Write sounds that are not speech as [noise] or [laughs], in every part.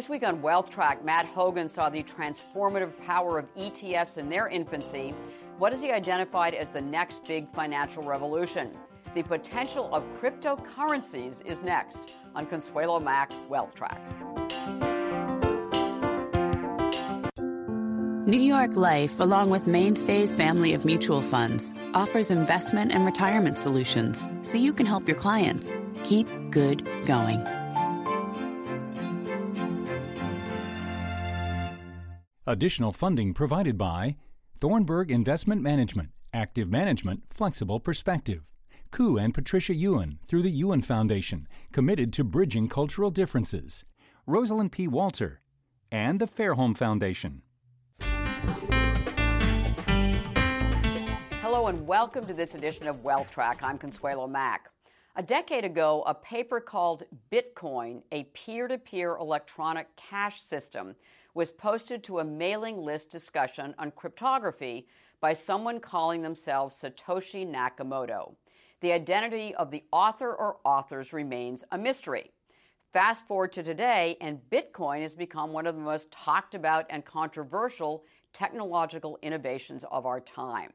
This week on Wealth Track, Matt Hougan saw the transformative power of ETFs in their infancy. What has he identified as the next big financial revolution? The potential of cryptocurrencies is next on Consuelo Mack Wealth Track. New York Life, along with Mainstay's family of mutual funds, offers investment and retirement solutions so you can help your clients keep good going. Additional funding provided by Thornburg Investment Management, Active Management, Flexible Perspective. Koo and Patricia Yuen through the Yuen Foundation, committed to bridging cultural differences. Rosalind P. Walter and the Fairholme Foundation. Hello and welcome to this edition of Wealth Track. I'm Consuelo Mack. A decade ago, a paper called Bitcoin, a peer to peer electronic cash system, was posted to a mailing list discussion on cryptography by someone calling themselves Satoshi Nakamoto. The identity of the author or authors remains a mystery. Fast forward to today, and Bitcoin has become one of the most talked about and controversial technological innovations of our time.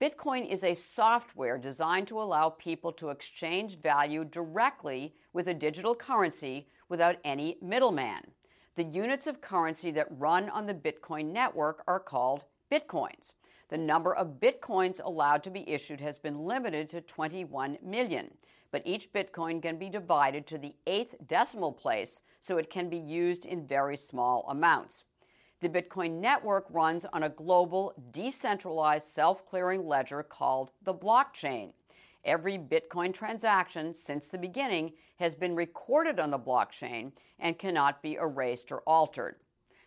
Bitcoin is a software designed to allow people to exchange value directly with a digital currency without any middleman. The units of currency that run on the Bitcoin network are called bitcoins. The number of bitcoins allowed to be issued has been limited to 21 million, but each bitcoin can be divided to the eighth decimal place so it can be used in very small amounts. The Bitcoin network runs on a global, decentralized, self clearing ledger called the blockchain. Every Bitcoin transaction since the beginning has been recorded on the blockchain and cannot be erased or altered.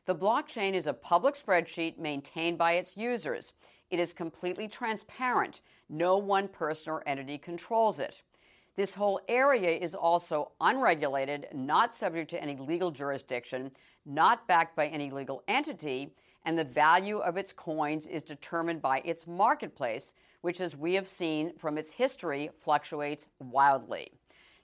The blockchain is a public spreadsheet maintained by its users. It is completely transparent. No one person or entity controls it. This whole area is also unregulated, not subject to any legal jurisdiction, not backed by any legal entity, and the value of its coins is determined by its marketplace, which, as we have seen from its history, fluctuates wildly.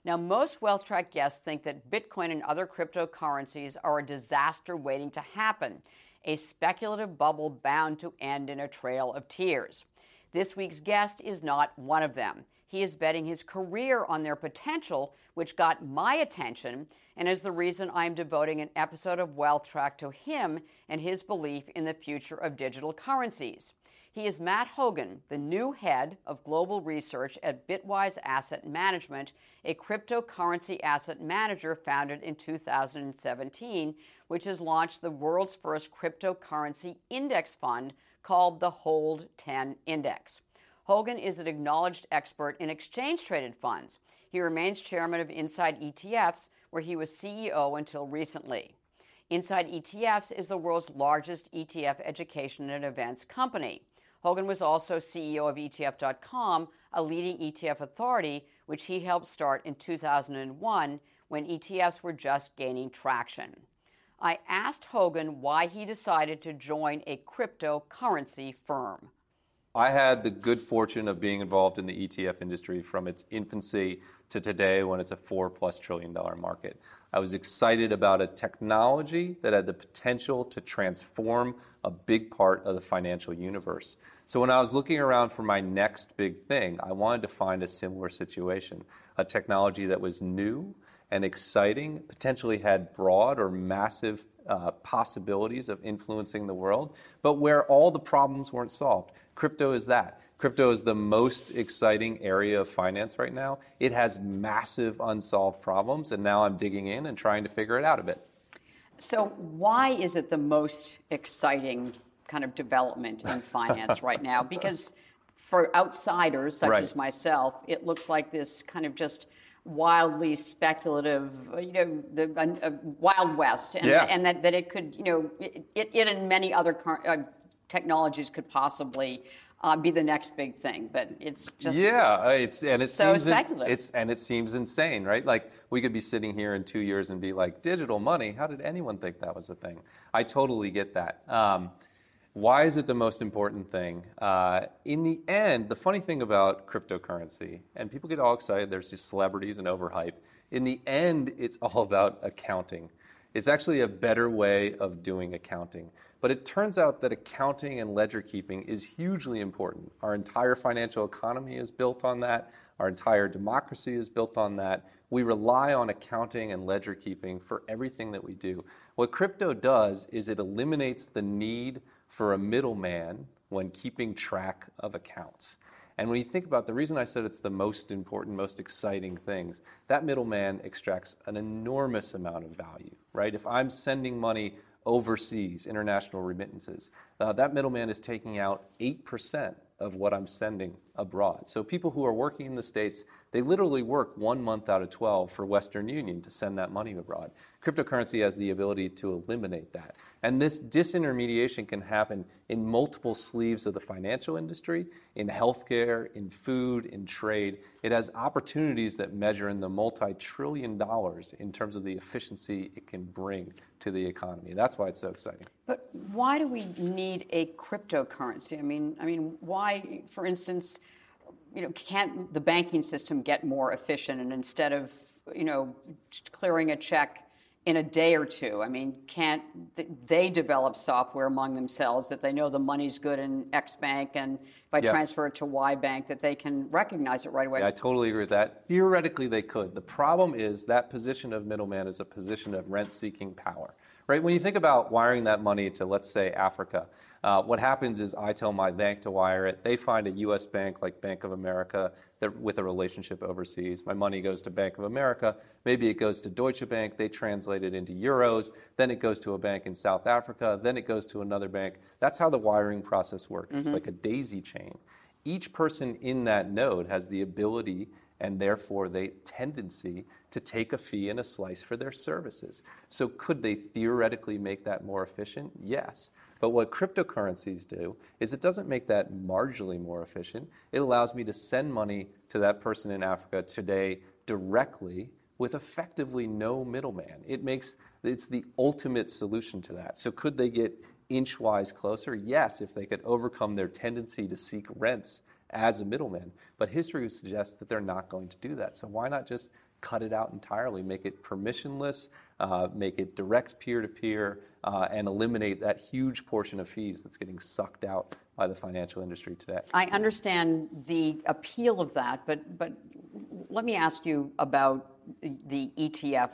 Now, most Wealth Track guests think that Bitcoin and other cryptocurrencies are a disaster waiting to happen, a speculative bubble bound to end in a trail of tears. This week's guest is not one of them. He is betting his career on their potential, which got my attention and is the reason I'm devoting an episode of Wealth Track to him and his belief in the future of digital currencies. He is Matt Hougan, the new head of global research at Bitwise Asset Management, a cryptocurrency asset manager founded in 2017, which has launched the world's first cryptocurrency index fund called the Hold 10 Index. Hougan is an acknowledged expert in exchange traded funds. He remains chairman of Inside ETFs, where he was CEO until recently. Inside ETFs is the world's largest ETF education and events company. Hougan was also CEO of ETF.com, a leading ETF authority, which he helped start in 2001 when ETFs were just gaining traction. I asked Hougan why he decided to join a cryptocurrency firm. I had the good fortune of being involved in the ETF industry from its infancy to today when it's a four plus trillion dollar market. I was excited about a technology that had the potential to transform a big part of the financial universe. So when I was looking around for my next big thing, I wanted to find a similar situation a technology that was new and exciting, potentially had broad or massive uh, possibilities of influencing the world, but where all the problems weren't solved. Crypto is that. Crypto is the most exciting area of finance right now. It has massive unsolved problems, and now I'm digging in and trying to figure it out a bit. So, why is it the most exciting kind of development in [laughs] finance right now? Because for outsiders such right. as myself, it looks like this kind of just wildly speculative, you know, the uh, Wild West, and, Yeah. and that, that it could, you know, it, it, and many other cur- uh, technologies could possibly uh, be the next big thing. But it's just yeah, uh, it's and it so seems in- speculative. it's and it seems insane, right? Like we could be sitting here in two years and be like, digital money. How did anyone think that was a thing? I totally get that. Um, why is it the most important thing? Uh, in the end, the funny thing about cryptocurrency, and people get all excited. There's these celebrities and overhype. In the end, it's [laughs] all about accounting. It's actually a better way of doing accounting. But it turns out that accounting and ledger keeping is hugely important. Our entire financial economy is built on that. Our entire democracy is built on that. We rely on accounting and ledger keeping for everything that we do. What crypto does is it eliminates the need for a middleman when keeping track of accounts. And when you think about the reason I said it's the most important, most exciting things, that middleman extracts an enormous amount of value, right? If I'm sending money overseas, international remittances, uh, that middleman is taking out 8% of what I'm sending abroad. So people who are working in the States, they literally work one month out of 12 for Western Union to send that money abroad. Cryptocurrency has the ability to eliminate that. And this disintermediation can happen in multiple sleeves of the financial industry, in healthcare, in food, in trade. It has opportunities that measure in the multi trillion dollars in terms of the efficiency it can bring to the economy. That's why it's so exciting. But why do we need a cryptocurrency? I mean, I mean, why, for instance, you know, can't the banking system get more efficient and instead of, you know, clearing a check in a day or two, I mean, can't they develop software among themselves that they know the money's good in X bank and if I Yeah. transfer it to Y bank that they can recognize it right away? Yeah, I totally agree with that. Theoretically, they could. The problem is that position of middleman is a position of rent seeking power. Right? When you think about wiring that money to, let's say, Africa, Uh, what happens is I tell my bank to wire it. They find a U.S. bank like Bank of America that, with a relationship overseas. My money goes to Bank of America. Maybe it goes to Deutsche Bank. They translate it into euros. Then it goes to a bank in South Africa. Then it goes to another bank. That's how the wiring process works. It's mm-hmm. like a daisy chain. Each person in that node has the ability and therefore the tendency to take a fee and a slice for their services. So could they theoretically make that more efficient? Yes. But what cryptocurrencies do is it doesn't make that marginally more efficient. It allows me to send money to that person in Africa today directly with effectively no middleman. It makes it's the ultimate solution to that. So could they get inchwise closer? Yes, if they could overcome their tendency to seek rents as a middleman. But history suggests that they're not going to do that. So why not just cut it out entirely, make it permissionless, uh, make it direct peer to peer, and eliminate that huge portion of fees that's getting sucked out by the financial industry today? I understand the appeal of that, but but let me ask you about the ETF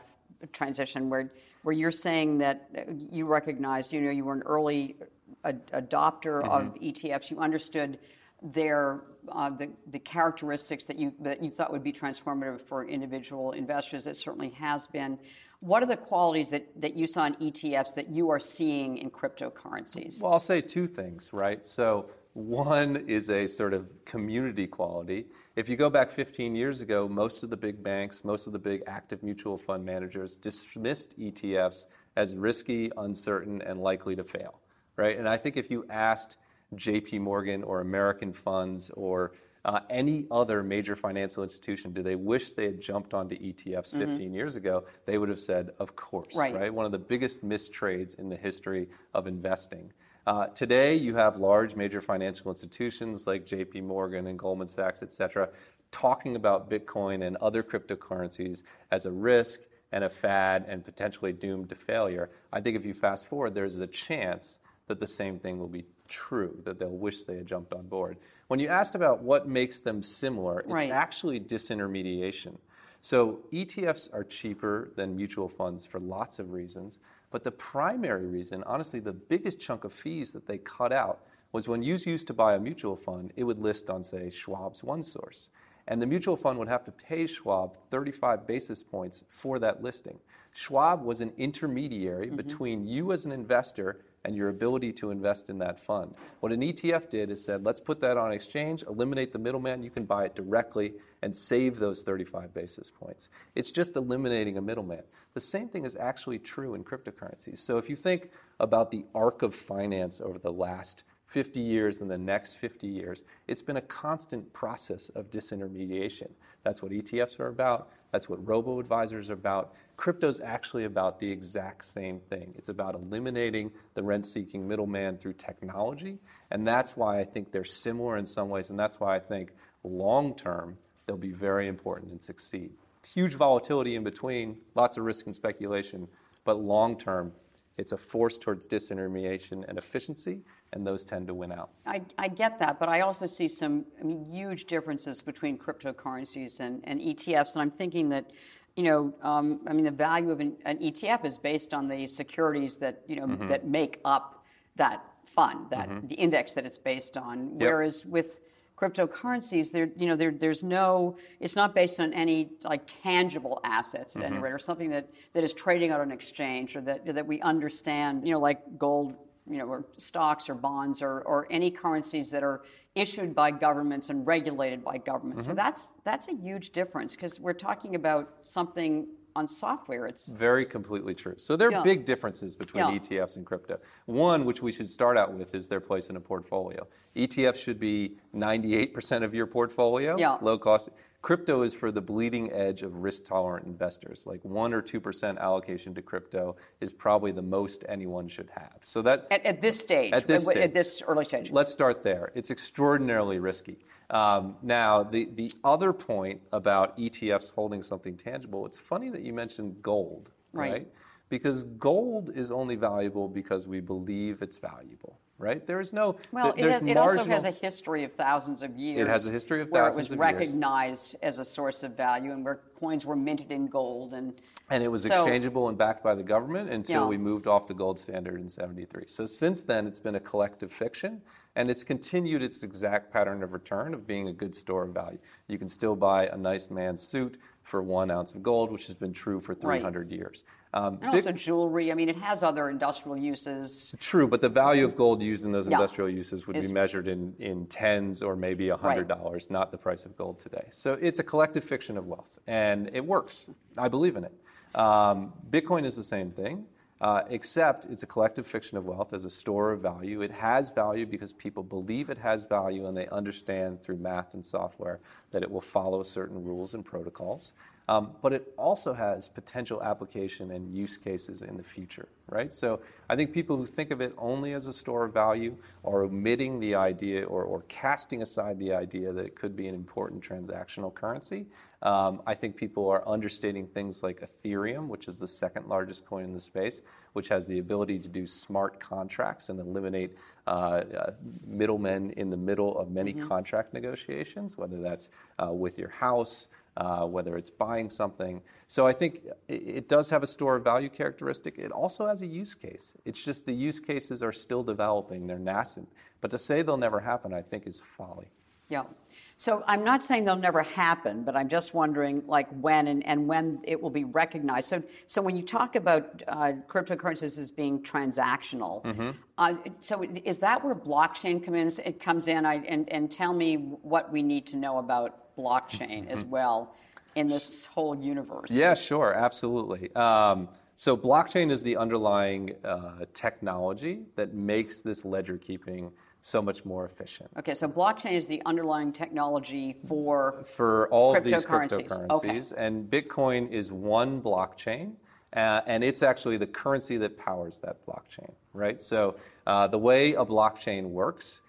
transition, where where you're saying that you recognized, you know, you were an early ad- adopter of ETFs. You understood their uh, the, characteristics that you that you thought would be transformative for individual investors. It certainly has been. What are the qualities that, that you saw in ETFs that you are seeing in cryptocurrencies? Well, I'll say two things, right? So, one is a sort of community quality. If you go back 15 years ago, most of the big banks, most of the big active mutual fund managers dismissed ETFs as risky, uncertain, and likely to fail, right? And I think if you asked JP Morgan or American funds or uh, any other major financial institution, do they wish they had jumped onto ETFs 15 years ago? They would have said, of course, Right. right? One of the biggest mistrades in the history of investing. Uh, today, you have large major financial institutions like JP Morgan and Goldman Sachs, et cetera, talking about Bitcoin and other cryptocurrencies as a risk and a fad and potentially doomed to failure. I think if you fast forward, there's a chance that the same thing will be true, that they'll wish they had jumped on board. When you asked about what makes them similar, it's Right. actually disintermediation. So ETFs are cheaper than mutual funds for lots of reasons, but the primary reason, honestly, the biggest chunk of fees that they cut out was when you used to buy a mutual fund, it would list on, say, Schwab's OneSource. And the mutual fund would have to pay Schwab 35 basis points for that listing. Schwab was an intermediary mm-hmm. between you as an investor and your ability to invest in that fund. What an ETF did is said, let's put that on exchange, eliminate the middleman, you can buy it directly and save those 35 basis points. It's just eliminating a middleman. The same thing is actually true in cryptocurrencies. So if you think about the arc of finance over the last 50 years and the next 50 years, it's been a constant process of disintermediation. That's what ETFs are about. That's what robo advisors are about. Crypto is actually about the exact same thing. It's about eliminating the rent seeking middleman through technology. And that's why I think they're similar in some ways. And that's why I think long term, they'll be very important and succeed. Huge volatility in between, lots of risk and speculation. But long term, it's a force towards disintermediation and efficiency, and those tend to win out. I, I get that, but I also see some I mean, huge differences between cryptocurrencies and, and ETFs, and I'm thinking that you know, um, I mean, the value of an, an, ETF is based on the securities that you know mm-hmm. that make up that fund, that mm-hmm. the index that it's based on. Yep. Whereas with cryptocurrencies, there, you know, there, there's no, it's not based on any like tangible assets at mm-hmm. any rate, or something that, that is trading on an exchange, or that that we understand, you know, like gold, you know, or stocks or bonds, or or any currencies that are issued by governments and regulated by governments. Mm-hmm. So that's that's a huge difference because we're talking about something on software. It's very completely true. So there are yeah. big differences between yeah. ETFs and crypto. One, which we should start out with, is their place in a portfolio. ETFs should be 98% of your portfolio, yeah. low cost. Crypto is for the bleeding edge of risk tolerant investors. Like 1 or 2% allocation to crypto is probably the most anyone should have. So that at, at this stage, at this, stage, at this early stage. Let's start there. It's extraordinarily risky. Um, now, the, the other point about ETFs holding something tangible, it's funny that you mentioned gold, right? right? Because gold is only valuable because we believe it's valuable, right? There is no. Well, it, has, it also has a history of thousands of years. It has a history of thousands of years. Where it was recognized as a source of value and where coins were minted in gold and. And it was so, exchangeable and backed by the government until yeah. we moved off the gold standard in 73. So since then, it's been a collective fiction, and it's continued its exact pattern of return of being a good store of value. You can still buy a nice man's suit for one ounce of gold, which has been true for 300 right. years. Um, and also jewelry. I mean, it has other industrial uses. True, but the value of gold used in those yeah. industrial uses would be measured in, in tens or maybe $100, right. not the price of gold today. So it's a collective fiction of wealth, and it works. I believe in it. Um, Bitcoin is the same thing. Uh, except it's a collective fiction of wealth as a store of value. It has value because people believe it has value and they understand through math and software that it will follow certain rules and protocols. Um, but it also has potential application and use cases in the future, right? So I think people who think of it only as a store of value are omitting the idea or, or casting aside the idea that it could be an important transactional currency. Um, I think people are understating things like Ethereum, which is the second largest coin in the space, which has the ability to do smart contracts and eliminate uh, uh, middlemen in the middle of many mm-hmm. contract negotiations, whether that's uh, with your house uh, whether it's buying something. So I think it does have a store of value characteristic. It also has a use case. It's just the use cases are still developing, they're nascent. But to say they'll never happen, I think, is folly. Yeah. So I'm not saying they'll never happen, but I'm just wondering, like when and, and when it will be recognized. So, so when you talk about uh, cryptocurrencies as being transactional, mm-hmm. uh, so is that where blockchain comes in? It comes in, I, and and tell me what we need to know about blockchain as mm-hmm. well in this whole universe? Yeah, sure, absolutely. Um, so, blockchain is the underlying uh, technology that makes this ledger keeping so much more efficient. Okay, so blockchain is the underlying technology for for all of these cryptocurrencies, okay. and Bitcoin is one blockchain. Uh, and it's actually the currency that powers that blockchain, right? So uh, the way a blockchain works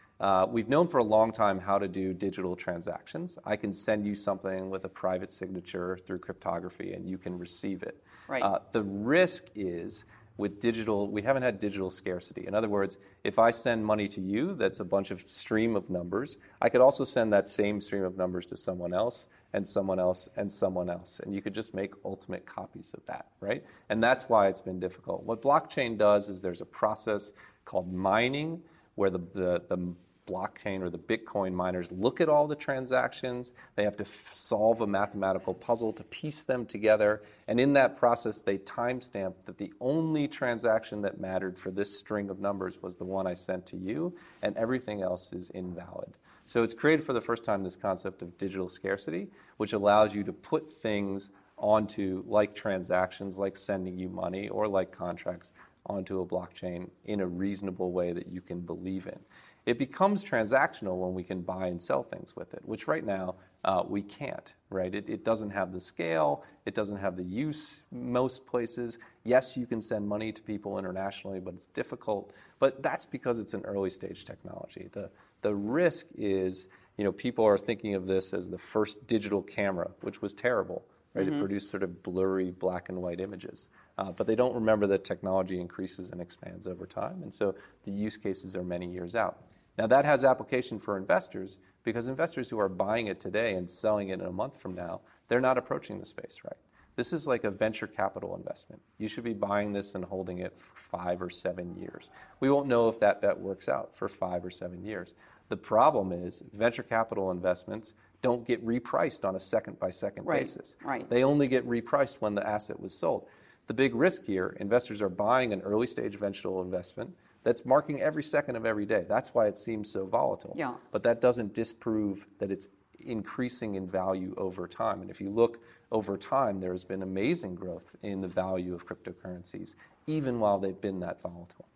we've known for a long time how to do digital transactions. I can send you something with a private signature through cryptography and you can receive it. Right. Uh, the risk is with digital, we haven't had digital scarcity. In other words, if I send money to you, that's a bunch of stream of numbers. I could also send that same stream of numbers to someone else and someone else and someone else. And you could just make ultimate copies of that, right? And that's why it's been difficult. What blockchain does is there's a process called mining where the, the, the blockchain or the Bitcoin miners look at all the transactions. They have to f- solve a mathematical puzzle to piece them together. And in that process, they timestamp that the only transaction that mattered for this string of numbers was the one I sent to you, and everything else is invalid. So it's created for the first time this concept of digital scarcity, which allows you to put things onto like transactions, like sending you money, or like contracts onto a blockchain in a reasonable way that you can believe in. It becomes transactional when we can buy and sell things with it, which right now uh, we can't, right? It, it doesn't have the scale, it doesn't have the use most places. Yes, you can send money to people internationally, but it's difficult. But that's because it's an early stage technology. The, the risk is, you know, people are thinking of this as the first digital camera, which was terrible, right? Mm-hmm. It produced sort of blurry black and white images. Uh, but they don't remember that technology increases and expands over time. And so the use cases are many years out. Now, that has application for investors because investors who are buying it today and selling it in a month from now, they're not approaching the space right. This is like a venture capital investment. You should be buying this and holding it for five or seven years. We won't know if that bet works out for five or seven years. The problem is venture capital investments don't get repriced on a second by second basis. Right. They only get repriced when the asset was sold. The big risk here, investors are buying an early stage venture investment that's marking every second of every day. That's why it seems so volatile. Yeah. But that doesn't disprove that it's increasing in value over time. And if you look over time, there has been amazing growth in the value of cryptocurrencies, even while they've been that volatile.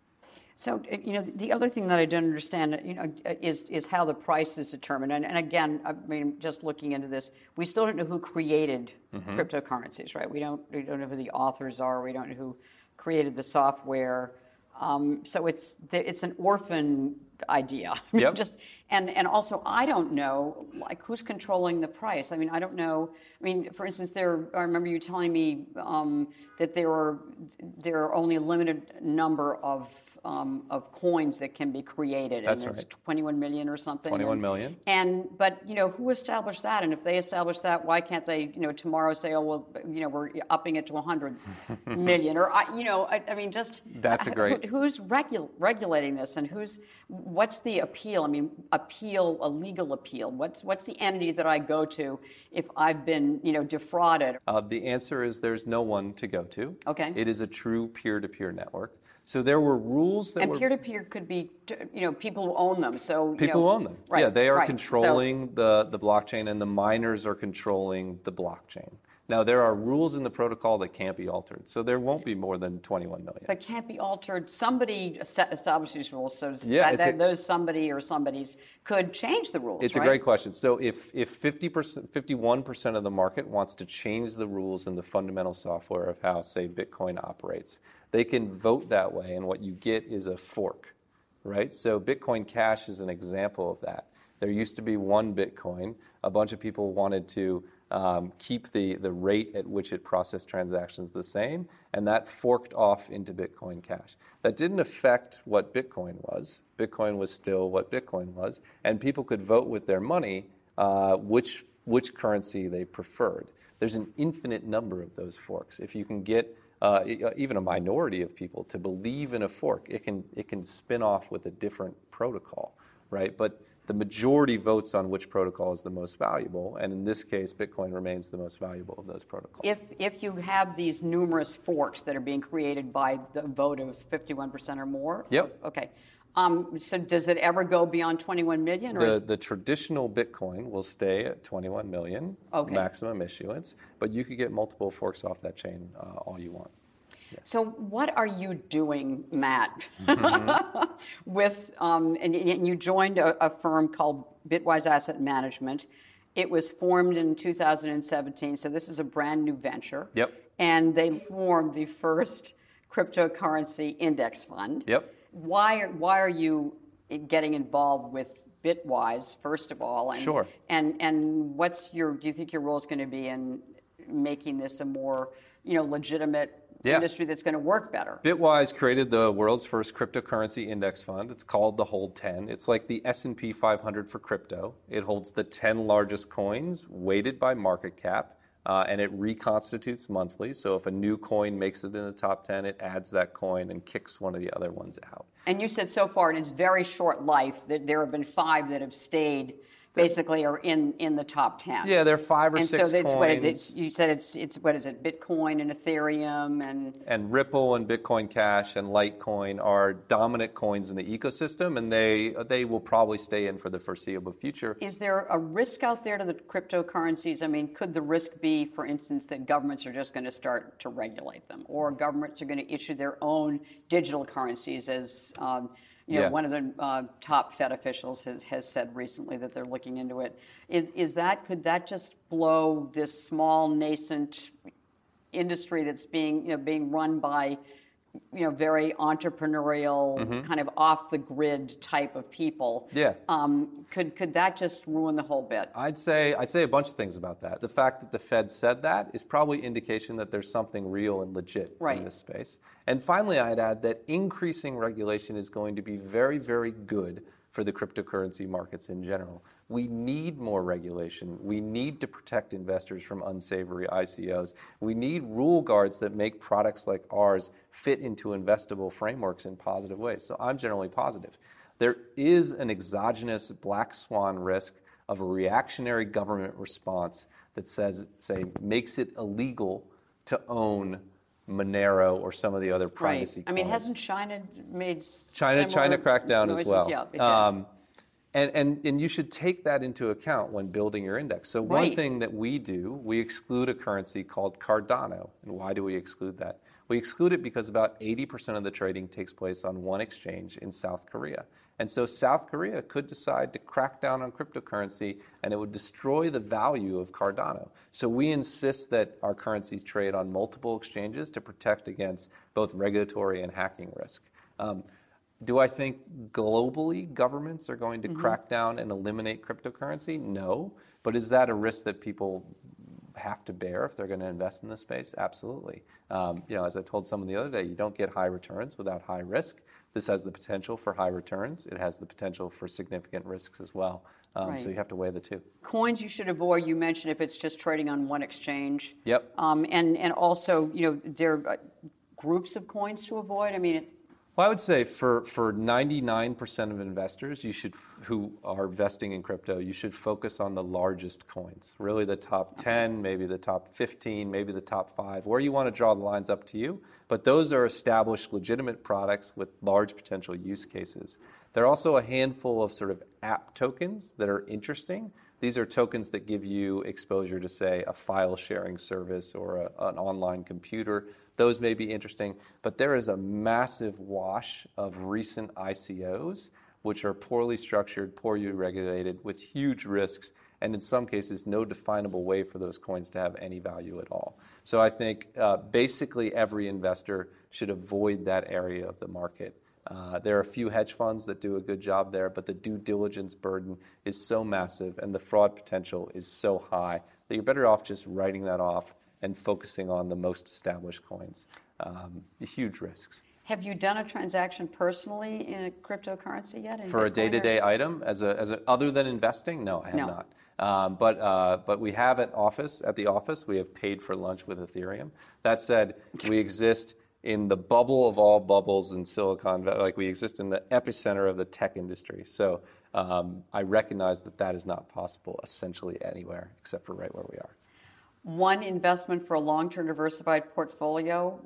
So, uh, you know, the other thing that I don't understand, you know, uh, is, is how the price is determined. And, and again, I mean, just looking into this, we still don't know who created mm-hmm. cryptocurrencies, right? We don't, we don't know who the authors are. We don't know who created the software. Um, so it's, it's an orphan idea. [laughs] Yep. Just and and also I don't know like who's controlling the price. I mean I don't know. I mean for instance there I remember you telling me um, that there are there are only a limited number of um, of coins that can be created. That's and right. It's 21 million or something. 21 and, million. And but you know who established that? And if they established that, why can't they you know tomorrow say, oh well, you know we're upping it to 100 [laughs] million? Or you know I, I, mean just that's a great. Who, who's regu- regulating this and who's what's the appeal? I mean appeal a legal appeal. What's what's the entity that I go to if I've been you know defrauded? Uh, the answer is there's no one to go to. Okay. It is a true peer-to-peer network. So there were rules that and were. peer to peer could be, you know, people who own them. So people know, own them. Right, yeah, they are right. controlling so, the, the blockchain, and the miners are controlling the blockchain. Now, there are rules in the protocol that can't be altered, so there won't be more than 21 million. But can't be altered. Somebody established these rules, so yeah, that, that, a, those somebody or somebody's could change the rules. It's right? a great question. So, if, if 50%, 51% of the market wants to change the rules in the fundamental software of how, say, Bitcoin operates, they can vote that way, and what you get is a fork, right? So Bitcoin Cash is an example of that. There used to be one Bitcoin. A bunch of people wanted to keep the, the rate at which it processed transactions the same, and that forked off into Bitcoin Cash. That didn't affect what Bitcoin was. Bitcoin was still what Bitcoin was, and people could vote with their money uh, which, which currency they preferred. There's an infinite number of those forks. If you can get uh, even a minority of people to believe in a fork. It can, it can spin off with a different protocol, right? But the majority votes on which protocol is the most valuable, and in this case, Bitcoin remains the most valuable of those protocols. If, if you have these numerous forks that are being created by the vote of 51% or more? Yep. Okay. Um, so does it ever go beyond 21 million? the, is... the traditional Bitcoin will stay at 21 million okay. maximum issuance, but you could get multiple forks off that chain uh, all you want. So what are you doing, Matt, mm-hmm. [laughs] with, um, and, and, you joined a, a firm called Bitwise Asset Management. It was formed in 2017, so this is a brand new venture. Yep. And they formed the first cryptocurrency index fund. Yep why why are you getting involved with Bitwise first of all? And, sure. And and what's your do you think your role is going to be in making this a more you know legitimate yeah. industry that's going to work better. Bitwise created the world's first cryptocurrency index fund. It's called the Hold 10. It's like the S&P 500 for crypto. It holds the 10 largest coins weighted by market cap uh, and it reconstitutes monthly. So if a new coin makes it in the top 10, it adds that coin and kicks one of the other ones out. And you said so far in its very short life that there have been five that have stayed basically are in, in the top 10. Yeah, there are five or and six so it's, coins. what is it, you said it's, it's, what is it, Bitcoin and Ethereum and... And Ripple and Bitcoin Cash and Litecoin are dominant coins in the ecosystem, and they, they will probably stay in for the foreseeable future. Is there a risk out there to the cryptocurrencies? I mean, could the risk be, for instance, that governments are just going to start to regulate them, or governments are going to issue their own digital currencies as... Um, you know, Yeah. one of the uh, top Fed officials has, has said recently that they're looking into it. Is, is that could that just blow this small nascent industry that's being you know being run by you know very entrepreneurial kind of off the grid type of people? Mm-hmm. Yeah. Um, could could that just ruin the whole bit? I'd say I'd say a bunch of things about that. The fact that the Fed said that is probably indication that there's something real and legit Right. in this space. And finally, I'd add that increasing regulation is going to be very, very good for the cryptocurrency markets in general. We need more regulation. We need to protect investors from unsavory ICOs. We need rule guards that make products like ours fit into investable frameworks in positive ways. So I'm generally positive. There is an exogenous black swan risk of a reactionary government response that says, say, makes it illegal to own Monero or some of the other privacy. Right. I mean, coins. hasn't China made China China cracked down as well. Yeah. Um, and, and, and you should take that into account when building your index. So, one Right. thing that we do, we exclude a currency called Cardano. And why do we exclude that? We exclude it because about 80% of the trading takes place on one exchange in South Korea. And so, South Korea could decide to crack down on cryptocurrency and it would destroy the value of Cardano. So, we insist that our currencies trade on multiple exchanges to protect against both regulatory and hacking risk. Um, do I think globally governments are going to Mm-hmm. crack down and eliminate cryptocurrency? No. But is that a risk that people have to bear if they're going to invest in this space? Absolutely. Um, you know, as I told someone the other day, you don't get high returns without high risk. This has the potential for high returns. It has the potential for significant risks as well. Um, Right. So you have to weigh the two. coins you should avoid. You mentioned if it's just trading on one exchange. Yep. Um, and and also, you know, there are groups of coins to avoid. I mean, it's Well, I would say for, for 99% of investors, you should who are investing in crypto, you should focus on the largest coins. Really, the top 10, maybe the top 15, maybe the top five. Where you want to draw the lines up to you, but those are established, legitimate products with large potential use cases. There are also a handful of sort of app tokens that are interesting. These are tokens that give you exposure to, say, a file sharing service or a, an online computer. Those may be interesting, but there is a massive wash of recent ICOs, which are poorly structured, poorly regulated, with huge risks, and in some cases, no definable way for those coins to have any value at all. So I think uh, basically every investor should avoid that area of the market. Uh, there are a few hedge funds that do a good job there, but the due diligence burden is so massive and the fraud potential is so high that you're better off just writing that off and focusing on the most established coins. Um, huge risks. have you done a transaction personally in a cryptocurrency yet? in For a Bitcoin or- day-to-day item, as a, as a, other than investing, no, I have No. not. Um, but uh, but we have at office at the office we have paid for lunch with Ethereum. That said, we [laughs] exist in the bubble of all bubbles in Silicon Valley. Like we exist in the epicenter of the tech industry. So um, I recognize that that is not possible essentially anywhere except for right where we are. One investment for a long-term diversified portfolio.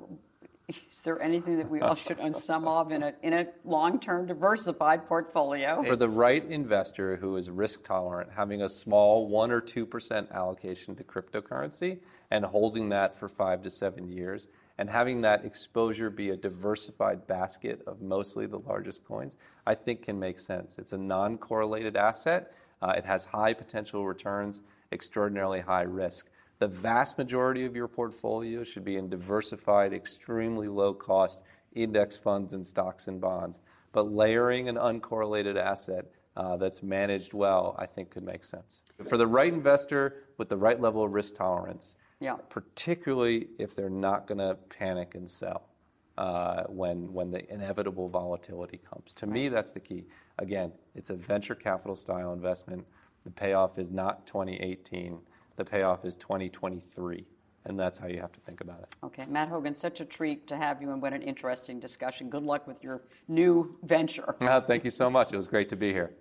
Is there anything that we all should own some of in a in a long-term diversified portfolio? For the right investor who is risk tolerant, having a small 1 or 2% allocation to cryptocurrency and holding that for 5 to 7 years and having that exposure be a diversified basket of mostly the largest coins, I think can make sense. It's a non-correlated asset. Uh, it has high potential returns, extraordinarily high risk. The vast majority of your portfolio should be in diversified, extremely low cost index funds and stocks and bonds. But layering an uncorrelated asset uh, that's managed well, I think could make sense. For the right investor with the right level of risk tolerance, Yeah. particularly if they're not going to panic and sell uh, when, when the inevitable volatility comes. To me, that's the key. Again, it's a venture capital style investment. The payoff is not 2018. the payoff is 2023. And that's how you have to think about it. Okay, Matt Hougan, such a treat to have you, and what an interesting discussion. Good luck with your new venture. Uh, [laughs] thank you so much. It was great to be here.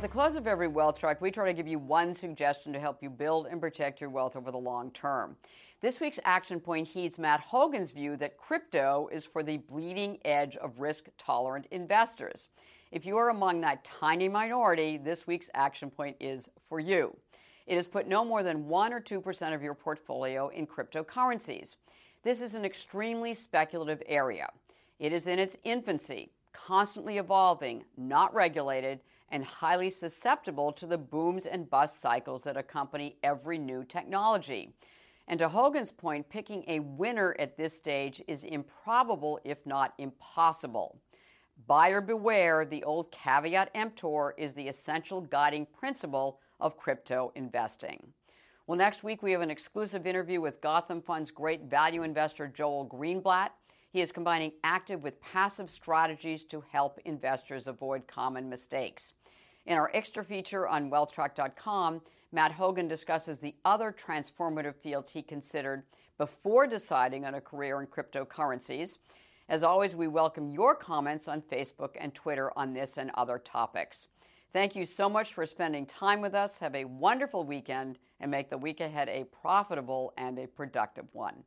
At the close of every wealth track, we try to give you one suggestion to help you build and protect your wealth over the long term. This week's action point heeds Matt Hougan's view that crypto is for the bleeding edge of risk tolerant investors. If you are among that tiny minority, this week's action point is for you. It has put no more than 1 or 2% of your portfolio in cryptocurrencies. This is an extremely speculative area. It is in its infancy, constantly evolving, not regulated, and highly susceptible to the booms and bust cycles that accompany every new technology. And to Hougan's point, picking a winner at this stage is improbable, if not impossible. Buyer beware, the old caveat emptor is the essential guiding principle of crypto investing. Well, next week we have an exclusive interview with Gotham Fund's great value investor Joel Greenblatt. He is combining active with passive strategies to help investors avoid common mistakes. In our extra feature on wealthtrack.com, Matt Hougan discusses the other transformative fields he considered before deciding on a career in cryptocurrencies. As always, we welcome your comments on Facebook and Twitter on this and other topics. Thank you so much for spending time with us. Have a wonderful weekend and make the week ahead a profitable and a productive one.